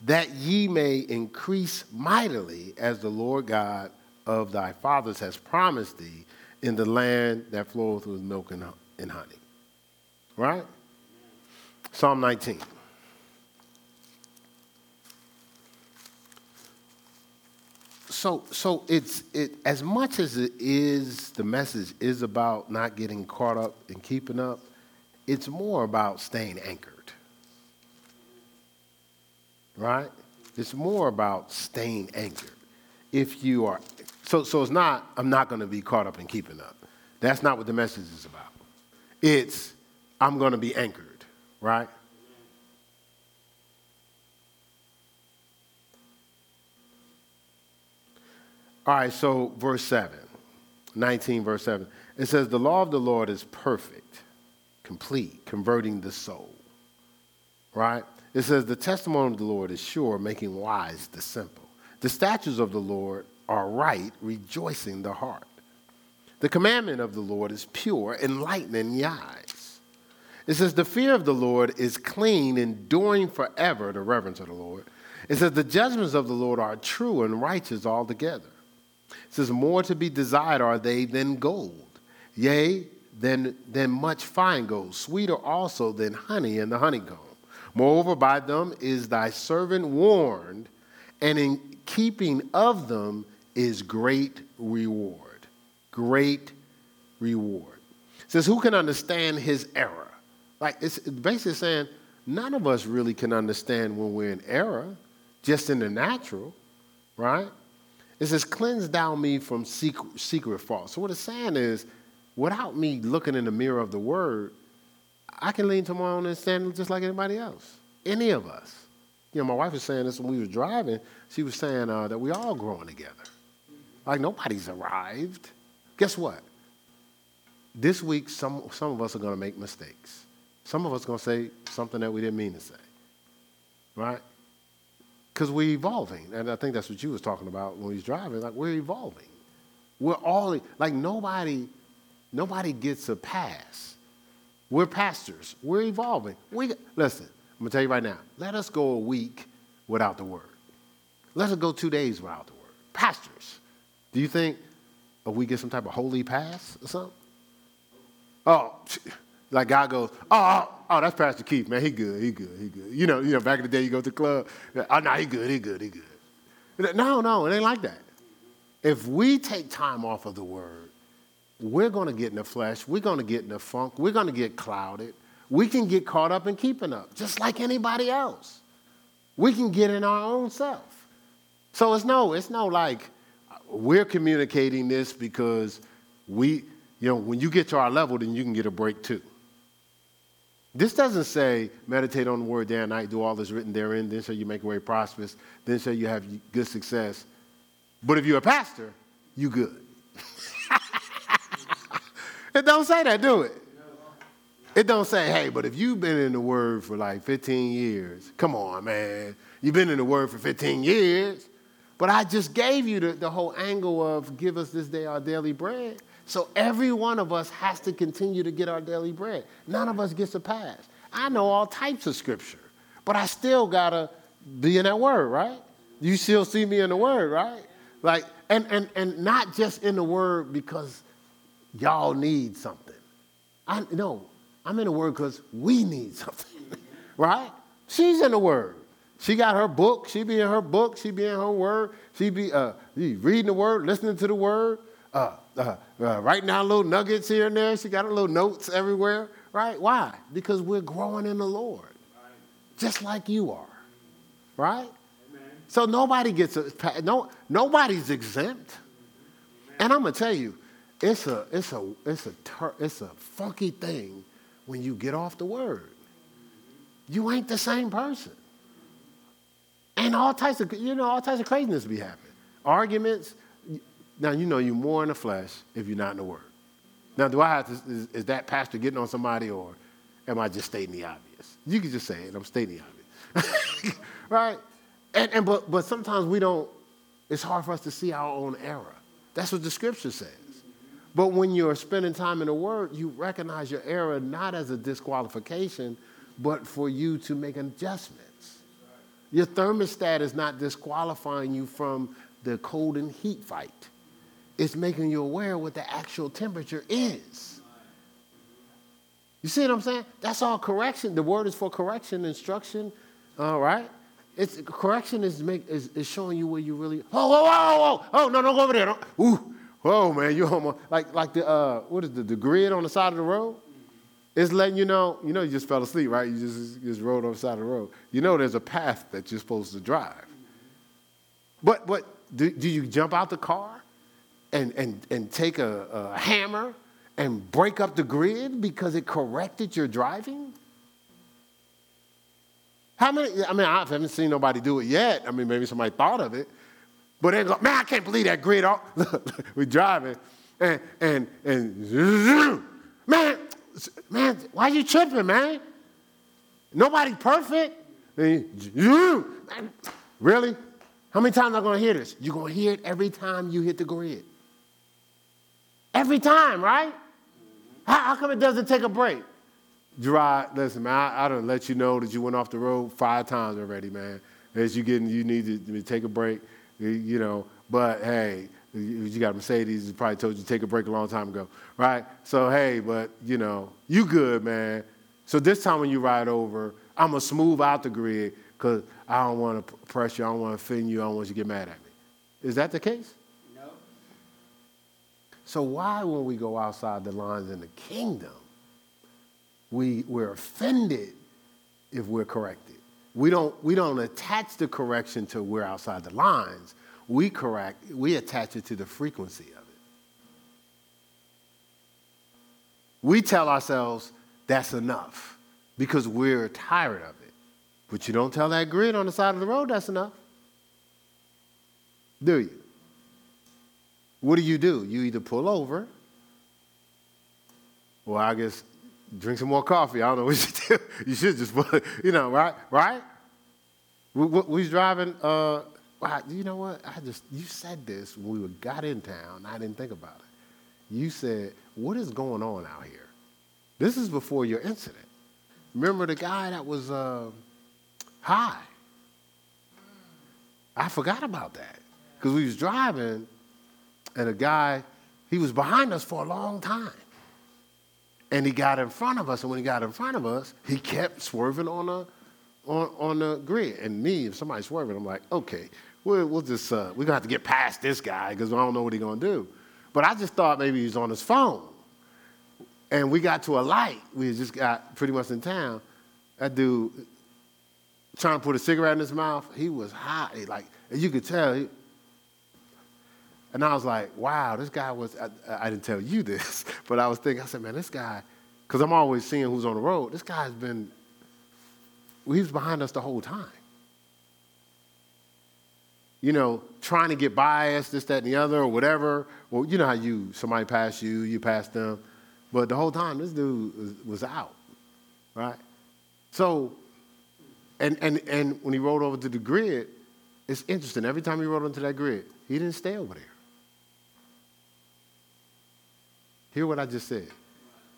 that ye may increase mightily as the Lord God of thy fathers has promised thee in the land that flows with milk and, honey. Right? Psalm 19. so so it's it as much as it is the message is about not getting caught up and keeping up it's more about staying anchored right it's more about staying anchored if you are so so it's not i'm not going to be caught up in keeping up that's not what the message is about it's i'm going to be anchored right All right, so verse 7, 19, verse 7. It says, The law of the Lord is perfect, complete, converting the soul. Right? It says, The testimony of the Lord is sure, making wise the simple. The statutes of the Lord are right, rejoicing the heart. The commandment of the Lord is pure, enlightening the eyes. It says, The fear of the Lord is clean, enduring forever, the reverence of the Lord. It says, The judgments of the Lord are true and righteous altogether. It says, More to be desired are they than gold, yea, than, than much fine gold, sweeter also than honey and the honeycomb. Moreover, by them is thy servant warned, and in keeping of them is great reward. Great reward. It says, Who can understand his error? Like, it's basically saying, none of us really can understand when we're in error, just in the natural, right? It says, cleanse thou me from secret, secret faults. So what it's saying is, without me looking in the mirror of the word, I can lean to my own understanding just like anybody else. Any of us. You know, my wife was saying this when we were driving. She was saying uh, that we all growing together. Like nobody's arrived. Guess what? This week, some, some of us are going to make mistakes. Some of us are going to say something that we didn't mean to say. Right? because we're evolving. And I think that's what you was talking about when he's driving. Like we're evolving. We're all like nobody, nobody gets a pass. We're pastors. We're evolving. We listen. I'm gonna tell you right now. Let us go a week without the word. Let us go two days without the word. Pastors. Do you think oh, we get some type of holy pass or something? Oh, like God goes, oh, oh, oh, that's Pastor Keith, man. He good, he good, he good. You know, you know, back in the day, you go to the club. Oh, no, he good, he good, he good. No, no, it ain't like that. If we take time off of the word, we're going to get in the flesh. We're going to get in the funk. We're going to get clouded. We can get caught up in keeping up, just like anybody else. We can get in our own self. So it's no, it's no like we're communicating this because we, you know, when you get to our level, then you can get a break too. This doesn't say meditate on the word day and night, do all that's written therein, then shall you make way prosperous, then shall you have good success. But if you're a pastor, you good. it don't say that, do it? It don't say, hey, but if you've been in the word for like 15 years, come on, man. You've been in the word for 15 years. But I just gave you the, the whole angle of give us this day our daily bread. So every one of us has to continue to get our daily bread. None of us gets a pass. I know all types of scripture, but I still gotta be in that word, right? You still see me in the word, right? Like, and and and not just in the word because y'all need something. I no, I'm in the Word because we need something, right? She's in the Word. She got her book. She be in her book. She be in her Word. She be uh, reading the Word, listening to the Word, uh, uh, uh, writing down little nuggets here and there. She got her little notes everywhere, right? Why? Because we're growing in the Lord, just like you are, right? So nobody gets a, no nobody's exempt. And I'm gonna tell you, it's a it's a it's a it's a funky thing when you get off the word. You ain't the same person. And all types of you know all types of craziness be happening. Arguments. Now you know you're more in the flesh if you're not in the word. Now do I have to is, is that pastor getting on somebody or am I just stating the obvious? You can just say it. I'm stating the obvious, right? And, and but, but sometimes we don't, it's hard for us to see our own error. That's what the scripture says. But when you're spending time in the Word, you recognize your error not as a disqualification, but for you to make adjustments. Your thermostat is not disqualifying you from the cold and heat fight, it's making you aware what the actual temperature is. You see what I'm saying? That's all correction. The word is for correction, instruction, all right? It's correction is make is, is showing you where you really. Oh, whoa, whoa, whoa, oh no, don't go over there. Don't, ooh, whoa, man, you almost like like the uh, what is the the grid on the side of the road? It's letting you know. You know, you just fell asleep, right? You just just rode off the side of the road. You know, there's a path that you're supposed to drive. But but do, do you jump out the car and and and take a, a hammer and break up the grid because it corrected your driving? How many? I mean, I haven't seen nobody do it yet. I mean, maybe somebody thought of it. But they go, man, I can't believe that grid. We're driving, and and and man, man, why you tripping, man? Nobody perfect. You Really? How many times am I to hear this? You're to hear it every time you hit the grid. Every time, right? How, how come it doesn't take a break? Gerard, listen, man, I, I don't let you know that you went off the road five times already, man. As you getting, you need to, to take a break, you know. But hey, you got Mercedes, probably told you to take a break a long time ago, right? So hey, but you know, you good, man. So this time when you ride over, I'm gonna smooth out the grid because I don't want to press you, I don't want to offend you, I don't want you to get mad at me. Is that the case? No. So why, when we go outside the lines in the kingdom, we, we're offended if we're corrected. We don't, we don't attach the correction to we're outside the lines. We correct, we attach it to the frequency of it. We tell ourselves that's enough because we're tired of it. But you don't tell that grid on the side of the road that's enough. Do you? What do you do? You either pull over, or I guess drink some more coffee. I don't know what you do. You should just, you know, right? Right? We, we, was driving. Uh, you know what? I just you said this when we got in town. I didn't think about it. You said, "What is going on out here?" This is before your incident. Remember the guy that was uh, high? I forgot about that because we was driving, and a guy he was behind us for a long time. And he got in front of us, and when he got in front of us, he kept swerving on the, on, on the grid. And me, if somebody's swerving, I'm like, okay, we'll, we'll just, uh, we're going to have to get past this guy because I don't know what he's going to do. But I just thought maybe he was on his phone. And we got to a light. We just got pretty much in town. That dude trying to put a cigarette in his mouth, he was high. Like, you could tell. He, and I was like, wow, this guy was, I, I, didn't tell you this, but I was thinking, I said, man, this guy, because I'm always seeing who's on the road, this guy's been, he was behind us the whole time. You know, trying to get biased, this, that, and the other, or whatever. Well, you know how you, somebody passed you, you passed them. But the whole time, this dude was, out, right? So, and, and, and when he rolled over to the grid, it's interesting. Every time he rolled onto that grid, he didn't stay over there. Hear what I just said.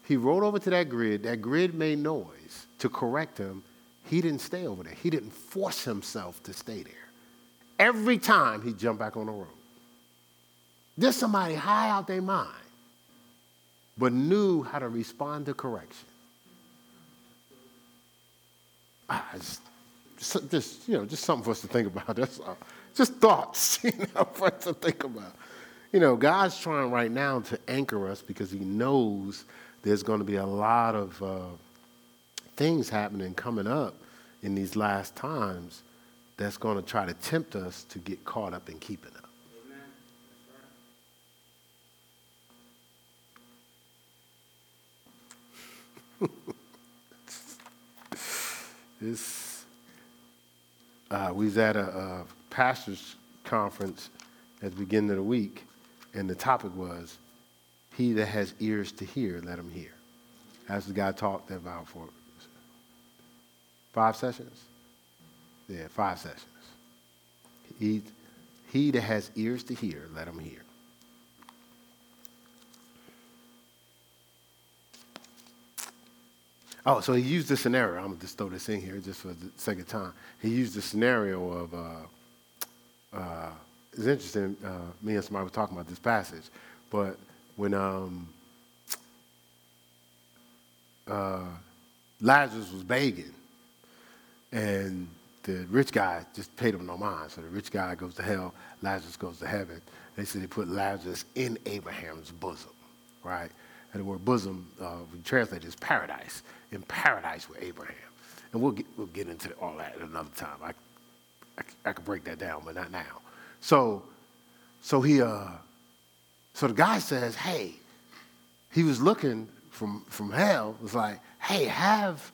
He rode over to that grid. That grid made noise to correct him. He didn't stay over there. He didn't force himself to stay there. Every time he jumped back on the road. There's somebody high out their mind. but knew how to respond to correction. Ah, just, just, you know, just something for us to think about. That's all. Just thoughts, you know, for us to think about. You know, God's trying right now to anchor us because He knows there's going to be a lot of uh, things happening coming up in these last times that's going to try to tempt us to get caught up in keeping up. this, uh, we was at a, a pastor's conference at the beginning of the week, and the topic was, "He that has ears to hear, let him hear." As the guy talked about for five sessions. Yeah, five sessions. He, he that has ears to hear, let him hear. Oh, so he used the scenario. I'm going to just throw this in here just for the second time. He used the scenario of, uh, uh, it's interesting, uh, me and somebody were talking about this passage, but when um, uh, Lazarus was begging, and the rich guy just paid him no mind. So the rich guy goes to hell, Lazarus goes to heaven. They said they put Lazarus in Abraham's bosom, right? And the word bosom, uh, we translate as paradise. In paradise with Abraham. And we'll get, we'll get into all that at another time. I, I, I could break that down, but not now. So, so he, uh, so the guy says, hey, he was looking from, from hell, was like, hey, have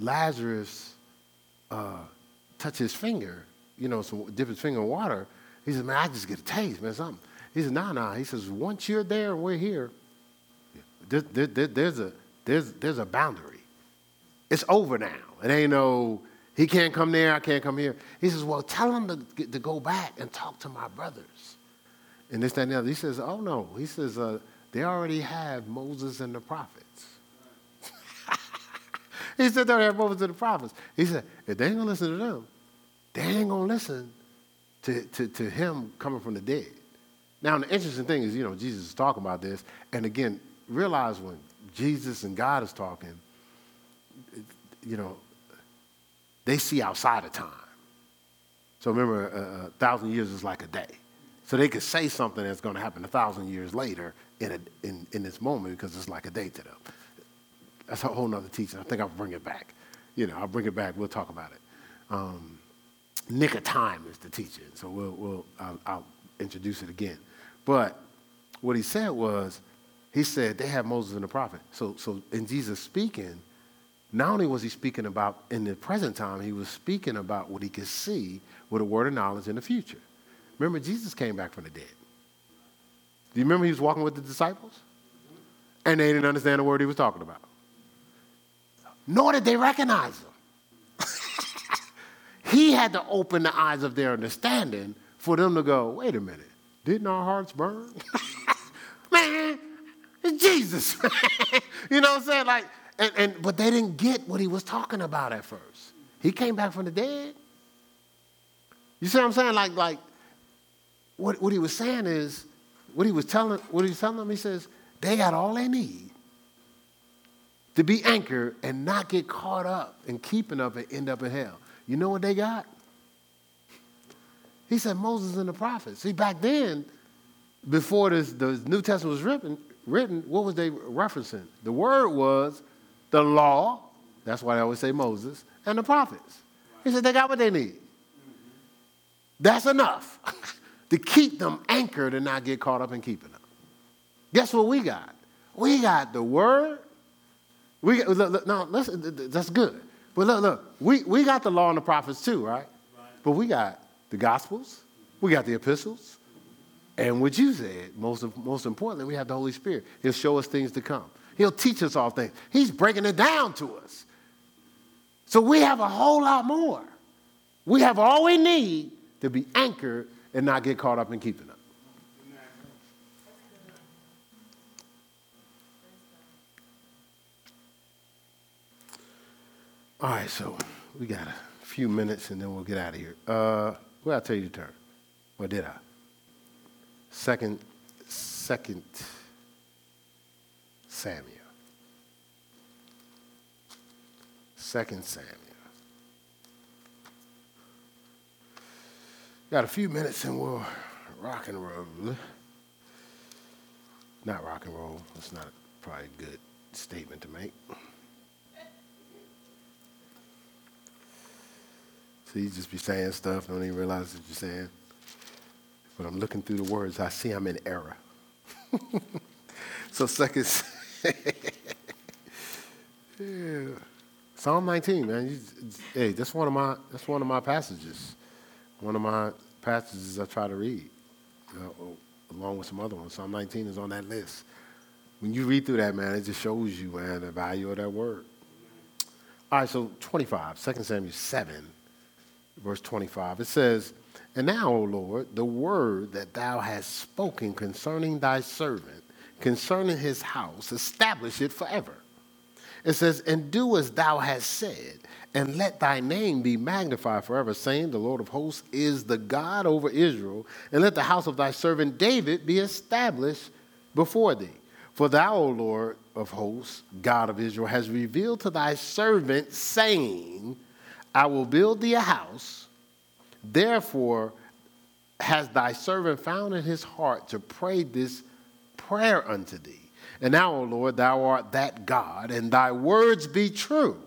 Lazarus uh, touch his finger, you know, some, dip his finger in water. He says, man, I just get a taste, man, something. He said, nah, nah. He says, once you're there and we're here, there, there, there, there's, a, there's, there's a boundary. It's over now. It ain't no, he can't come there, I can't come here. He says, well, tell him to, to go back and talk to my brothers. And this, that, and the other. He says, oh, no. He says, uh, they already have Moses and the prophets. He said, already have Moses and the prophets. He said, if they ain't going to listen to them, they ain't going to listen to, to, to him coming from the dead. Now, the interesting thing is, you know, Jesus is talking about this. And again, realize when Jesus and God is talking, you know, they see outside of time. So remember, a, a thousand years is like a day. So they could say something that's going to happen a thousand years later in, a, in, in this moment because it's like a day to them. That's a whole nother teaching. I think I'll bring it back. You know, I'll bring it back. We'll talk about it. Um, nick of time is the teaching. So we'll, we'll I'll, I'll introduce it again. But what he said was, he said they have Moses and the prophet. So, so in Jesus speaking, not only was he speaking about in the present time, he was speaking about what he could see with a word of knowledge in the future. Remember, Jesus came back from the dead. Do you remember he was walking with the disciples? And they didn't understand the word he was talking about. Nor did they recognize him. he had to open the eyes of their understanding for them to go, wait a minute, didn't our hearts burn? Man, it's Jesus. you know what I'm saying? Like, and, and but they didn't get what he was talking about at first. He came back from the dead. You see what I'm saying? Like, like what, what he was saying is, what he was telling, what he was telling them, he says, they got all they need to be anchored and not get caught up in keeping up and end up in hell. You know what they got? He said Moses and the prophets. See, back then, before this, the New Testament was written, written, what was they referencing? The word was the law. That's why I always say Moses and the prophets. He said they got what they need. That's enough to keep them anchored and not get caught up in keeping them. Guess what we got? We got the word. We look, look, no, listen, that's good. But look, look, we, we got the law and the prophets too, right? right? But we got the gospels, we got the epistles, and what you said, most, most importantly, we have the Holy Spirit. He'll show us things to come. He'll teach us all things. He's breaking it down to us. So we have a whole lot more. We have all we need to be anchored and not get caught up in keeping up. All right, so we got a few minutes and then we'll get out of here. Uh, where I tell you to turn? Or did I? Second, second, Samuel. Second Samuel. Got a few minutes and we'll rock and roll. Not rock and roll. That's not probably a good statement to make. So you just be saying stuff, don't even realize what you're saying. But I'm looking through the words, I see I'm in error. so second, yeah. Psalm 19, man. You, hey, that's one of my that's one of my passages. One of my passages I try to read, uh, along with some other ones. Psalm 19 is on that list. When you read through that, man, it just shows you, man, the value of that word. All right, so 25, 2 Samuel 7, verse 25. It says, And now, O Lord, the word that thou hast spoken concerning thy servant, concerning his house, establish it forever. It says, And do as thou hast said, and let thy name be magnified forever, saying, The Lord of hosts is the God over Israel, and let the house of thy servant David be established before thee. For thou, O Lord of hosts, God of Israel, has revealed to thy servant, saying, I will build thee a house. Therefore, has thy servant found in his heart to pray this prayer unto thee. And now, O Lord, thou art that God, and thy words be true.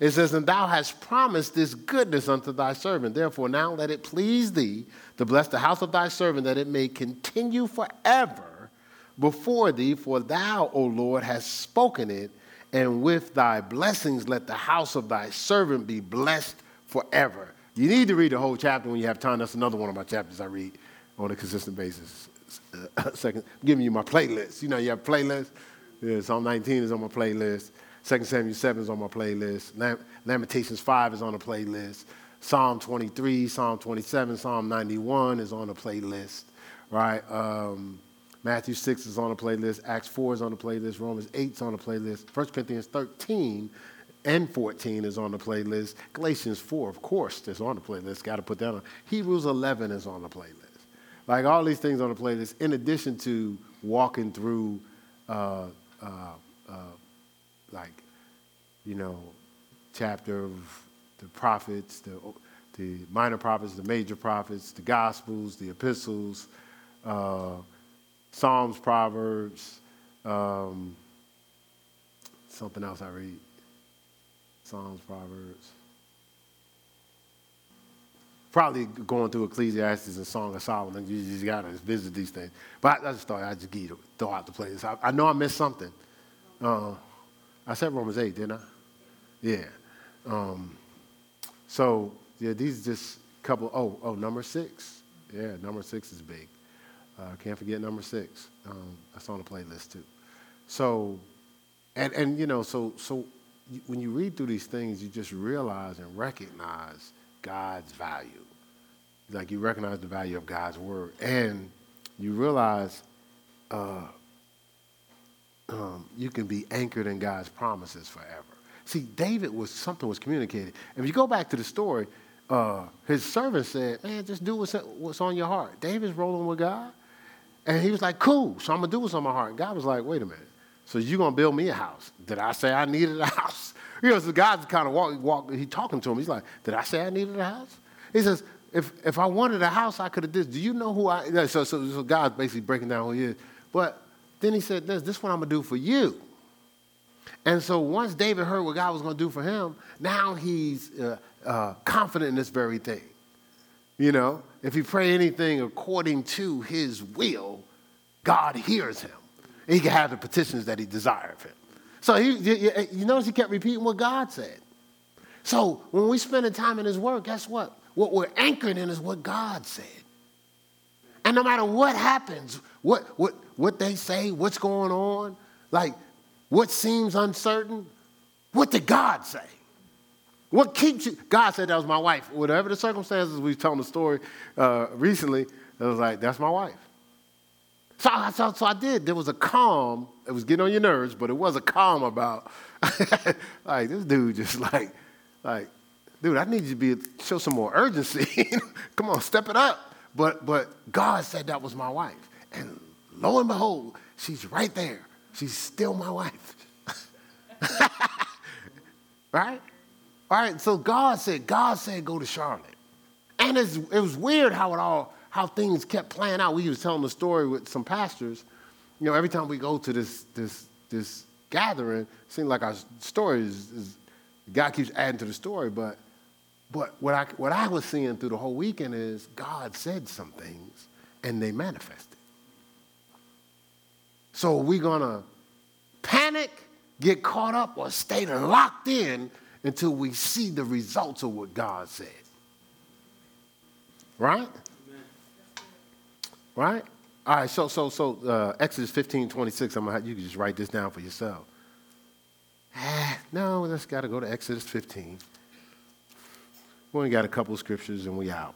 It says, And thou hast promised this goodness unto thy servant. Therefore, now let it please thee to bless the house of thy servant, that it may continue forever before thee. For thou, O Lord, hast spoken it, and with thy blessings let the house of thy servant be blessed forever. You need to read the whole chapter when you have time. That's another one of my chapters I read on a consistent basis. Uh, second, I'm giving you my playlist. You know, you have playlists. Yeah, Psalm 19 is on my playlist. 2 Samuel 7 is on my playlist. Lamentations 5 is on the playlist. Psalm 23, Psalm 27, Psalm 91 is on the playlist, right? Um, Matthew 6 is on the playlist. Acts 4 is on the playlist. Romans 8 is on the playlist. 1 Corinthians 13 and 14 is on the playlist. Galatians 4, of course, is on the playlist. Got to put that on. Hebrews 11 is on the playlist. Like all these things on the playlist, in addition to walking through, uh, uh, uh, like, you know, chapter of the prophets, the, the minor prophets, the major prophets, the gospels, the epistles, uh, Psalms, Proverbs, um, something else I read. Psalms, Proverbs probably going through Ecclesiastes and Song of Solomon. You just got to visit these things. But I, I just thought I'd just throw out the place. I, I know I missed something. Uh, I said Romans 8, didn't I? Yeah. Um, so, yeah, these just couple, oh, oh, number six. Yeah, number six is big. Uh, can't forget number six. Um, that's on the playlist too. So, and, and you know, so, so when you read through these things, you just realize and recognize God's value. Like you recognize the value of God's word, and you realize uh, um, you can be anchored in God's promises forever. See, David was something was communicated. If you go back to the story, uh, his servant said, "Man, just do what's, what's on your heart." David's rolling with God, and he was like, "Cool." So I'm gonna do what's on my heart. God was like, "Wait a minute." So you're gonna build me a house? Did I say I needed a house? You know, so God's kind of walking, walk, he talking to him. He's like, Did I say I needed a house? He says, If, if I wanted a house, I could have did. Do you know who I so, so, so God's basically breaking down who he is. But then he said, This, this is what I'm going to do for you. And so once David heard what God was going to do for him, now he's uh, uh, confident in this very thing. You know, if he pray anything according to his will, God hears him. he can have the petitions that he desires of him. So he, you notice he kept repeating what God said. So when we spend the time in his word, guess what? What we're anchored in is what God said. And no matter what happens, what, what, what they say, what's going on, like what seems uncertain, what did God say? What keeps you? God said that was my wife. Whatever the circumstances, we telling the story uh, recently, it was like, that's my wife. So, so, so I did. There was a calm. It was getting on your nerves, but it was a calm about, like, this dude just like, like, dude, I need you to be show some more urgency. Come on, step it up. But but God said that was my wife, and lo and behold, she's right there. She's still my wife. right? All right, so God said, God said go to Charlotte. And it was weird how it all, how things kept playing out. We was telling the story with some pastors. You know, every time we go to this, this, this gathering, it seems like our story is, is God keeps adding to the story, but but what I, what I was seeing through the whole weekend is God said some things and they manifested. So are we going to panic, get caught up, or stay locked in until we see the results of what God said? Right? Right? All right, so so so uh, Exodus 15, 26, I'm gonna you can just write this down for yourself. Ah, no, let's gotta go to Exodus 15. We only got a couple scriptures and we out.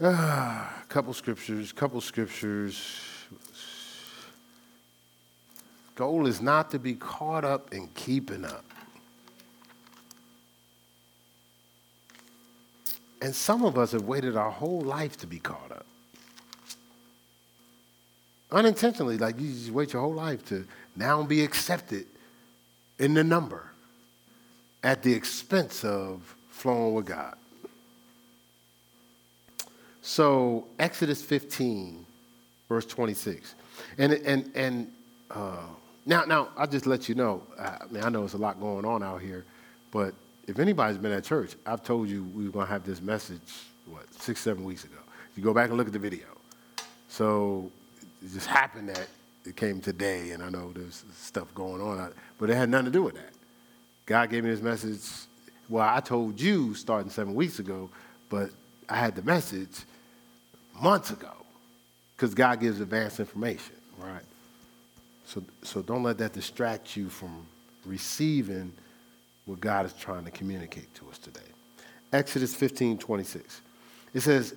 Ah, a couple scriptures, couple scriptures. Goal is not to be caught up in keeping up. And some of us have waited our whole life to be caught up. Unintentionally, like you just wait your whole life to now be accepted in the number at the expense of flowing with God. So, Exodus 15, verse 26. And, and, and uh, now, now, I'll just let you know. Uh, I mean, I know it's a lot going on out here, but if anybody's been at church, I've told you we were going to have this message, what, six, seven weeks ago. You go back and look at the video. So, it just happened that it came today, and I know there's stuff going on, but it had nothing to do with that. God gave me this message. Well, I told you starting seven weeks ago, but I had the message months ago because God gives advanced information, right? So, so don't let that distract you from receiving what God is trying to communicate to us today. Exodus 15 26. It says,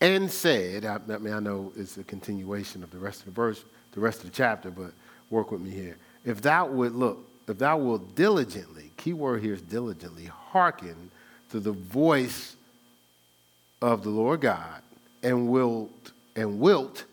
and said, I, I mean, I know it's a continuation of the rest of the verse, the rest of the chapter, but work with me here. If thou would look, if thou wilt diligently, key word here is diligently, hearken to the voice of the Lord God, and wilt, and wilt,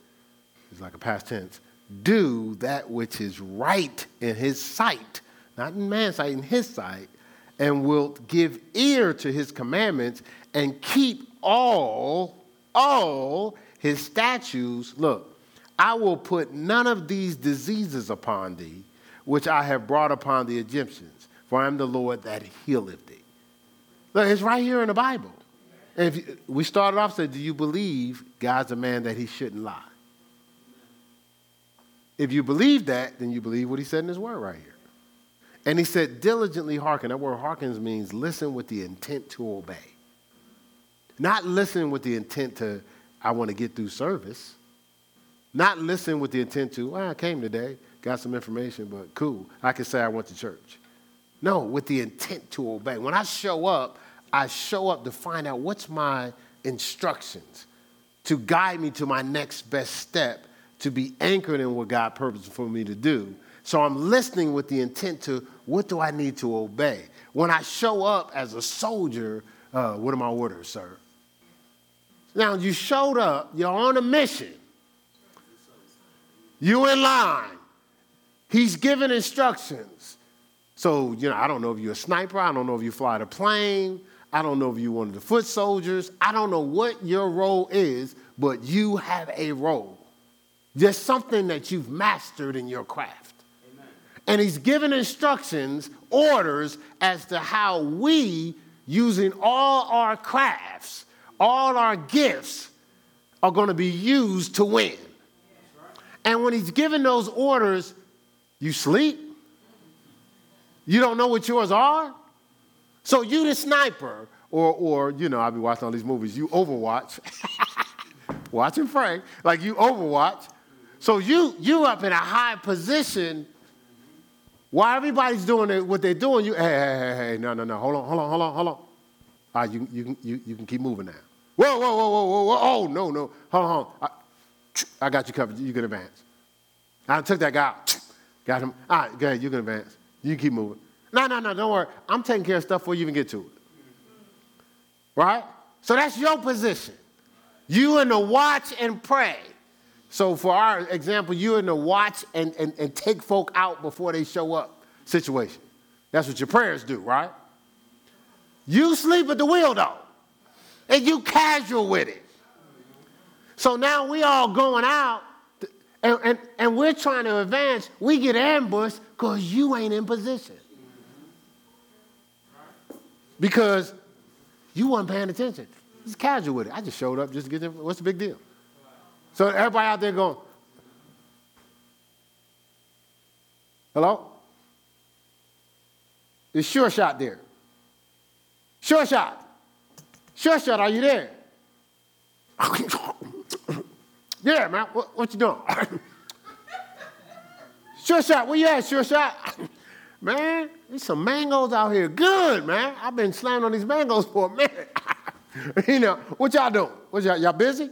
is like a past tense, do that which is right in his sight, not in man's sight, in his sight, and wilt give ear to his commandments and keep all, all his statutes. Look, I will put none of these diseases upon thee which I have brought upon the Egyptians, for I am the Lord that healeth thee. Look, it's right here in the Bible. And you, we started off saying, Do you believe God's a man that he shouldn't lie? If you believe that, then you believe what he said in his word right here. And he said, diligently hearken. That word hearkens means listen with the intent to obey. Not listen with the intent to, I want to get through service. Not listen with the intent to, well, I came today got some information, but cool. I can say I went to church. No, with the intent to obey. When I show up, I show up to find out what's my instructions to guide me to my next best step to be anchored in what God purposed for me to do. So I'm listening with the intent to what do I need to obey? When I show up as a soldier, uh, what are my orders, sir? Now you showed up, you're on a mission. You in line. He's given instructions. So, you know, I don't know if you're a sniper. I don't know if you fly the plane. I don't know if you're one of the foot soldiers. I don't know what your role is, but you have a role. There's something that you've mastered in your craft. Amen. And he's given instructions, orders as to how we, using all our crafts, all our gifts, are going to be used to win. And when he's given those orders, you sleep? You don't know what yours are? So you the sniper, or, or you know, I've been watching all these movies, you overwatch. Watching Frank, like you overwatch. So you you up in a high position while everybody's doing it, what they're doing, you, hey, hey, hey, hey, no, no, no, hold on, hold on, hold on, hold on. All right, you, you, you, you can keep moving now. Whoa, whoa, whoa, whoa, whoa, whoa, oh, no, no, hold on, hold on. I, I got you covered, you can advance. I took that guy out. Got him. All right, go ahead. You can advance. You keep moving. No, no, no, don't worry. I'm taking care of stuff before you even get to it. Right? So that's your position. You in the watch and pray. So, for our example, you're in the watch and, and, and take folk out before they show up situation. That's what your prayers do, right? You sleep at the wheel, though, and you casual with it. So now we all going out, and, and, and we're trying to advance. We get ambushed because you ain't in position. Because you wasn't paying attention. It's casual with it. I just showed up just to get. What's the big deal? So everybody out there going, hello? It's Sure Shot there? Sure Shot. Sure Shot, are you there? yeah, man. What, what you doing? sure Shot, where you at, Sure Shot? man, there's some mangoes out here. Good, man. I've been slamming on these mangoes for a minute. you know, what y'all doing? What y'all, y'all busy?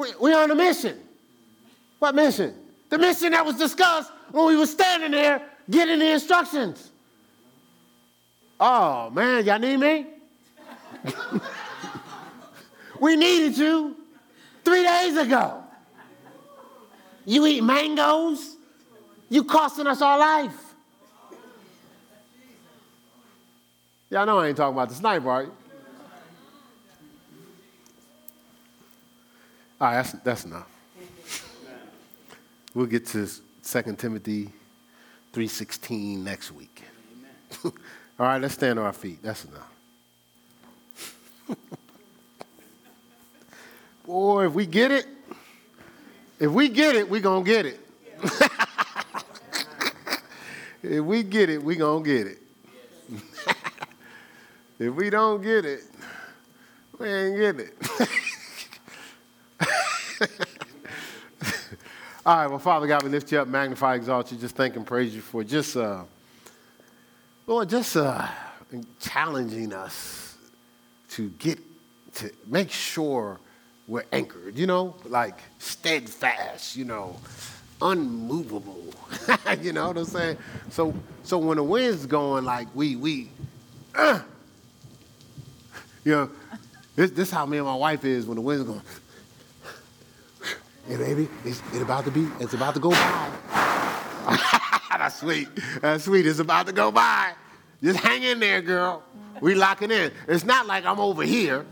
We, we on a mission. What mission? The mission that was discussed when we were standing there getting the instructions. Oh, man, y'all need me? we needed you three days ago. You eat mangoes? You costing us our life. Y'all know I ain't talking about the sniper, right? All right, that's, that's enough. We'll get to 2 Timothy 3.16 next week. All right, let's stand on our feet. That's enough. Boy, if we get it, if we get it, we're going to get it. if we get it, we're going to get it. if we don't get it, we ain't getting it. All right, well, Father God, we lift you up, magnify, exalt you, just thank and praise you for just, uh, Lord, just uh, challenging us to get, to make sure we're anchored, you know, like steadfast, you know, unmovable. you know what I'm saying? So, so when the wind's going, like we, we, uh, you know, this, this how me and my wife is when the wind's going. Hey, baby, it's, it's about to be, it's about to go by. That's sweet. That's sweet. It's about to go by. Just hang in there, girl. We locking in. It's not like I'm over here.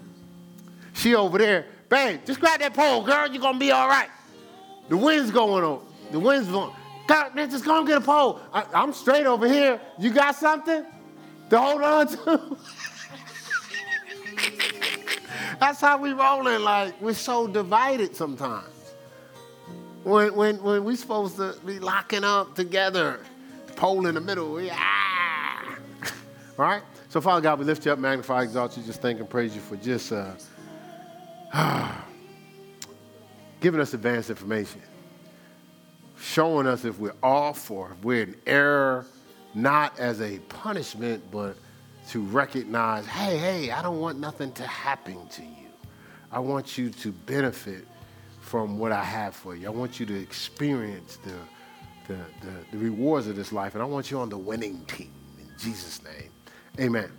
She over there. Babe, just grab that pole, girl. You're to be all right. The wind's going on. The wind's going. God, man, just go and get a pole. I, I'm straight over here. You got something to hold on to? That's how we rolling. Like, we're so divided sometimes when, when, when we supposed to be locking up together, pole in the middle. Yeah. All right? So, Father God, we lift you up, magnify, exalt you, just thank and praise you for just uh, giving us advanced information, showing us if we're off or if we're in error, not as a punishment, but to recognize, hey, hey, I don't want nothing to happen to you. I want you to benefit from what I have for you. I want you to experience the, the, the, the rewards of this life, and I want you on the winning team. In Jesus' name, amen.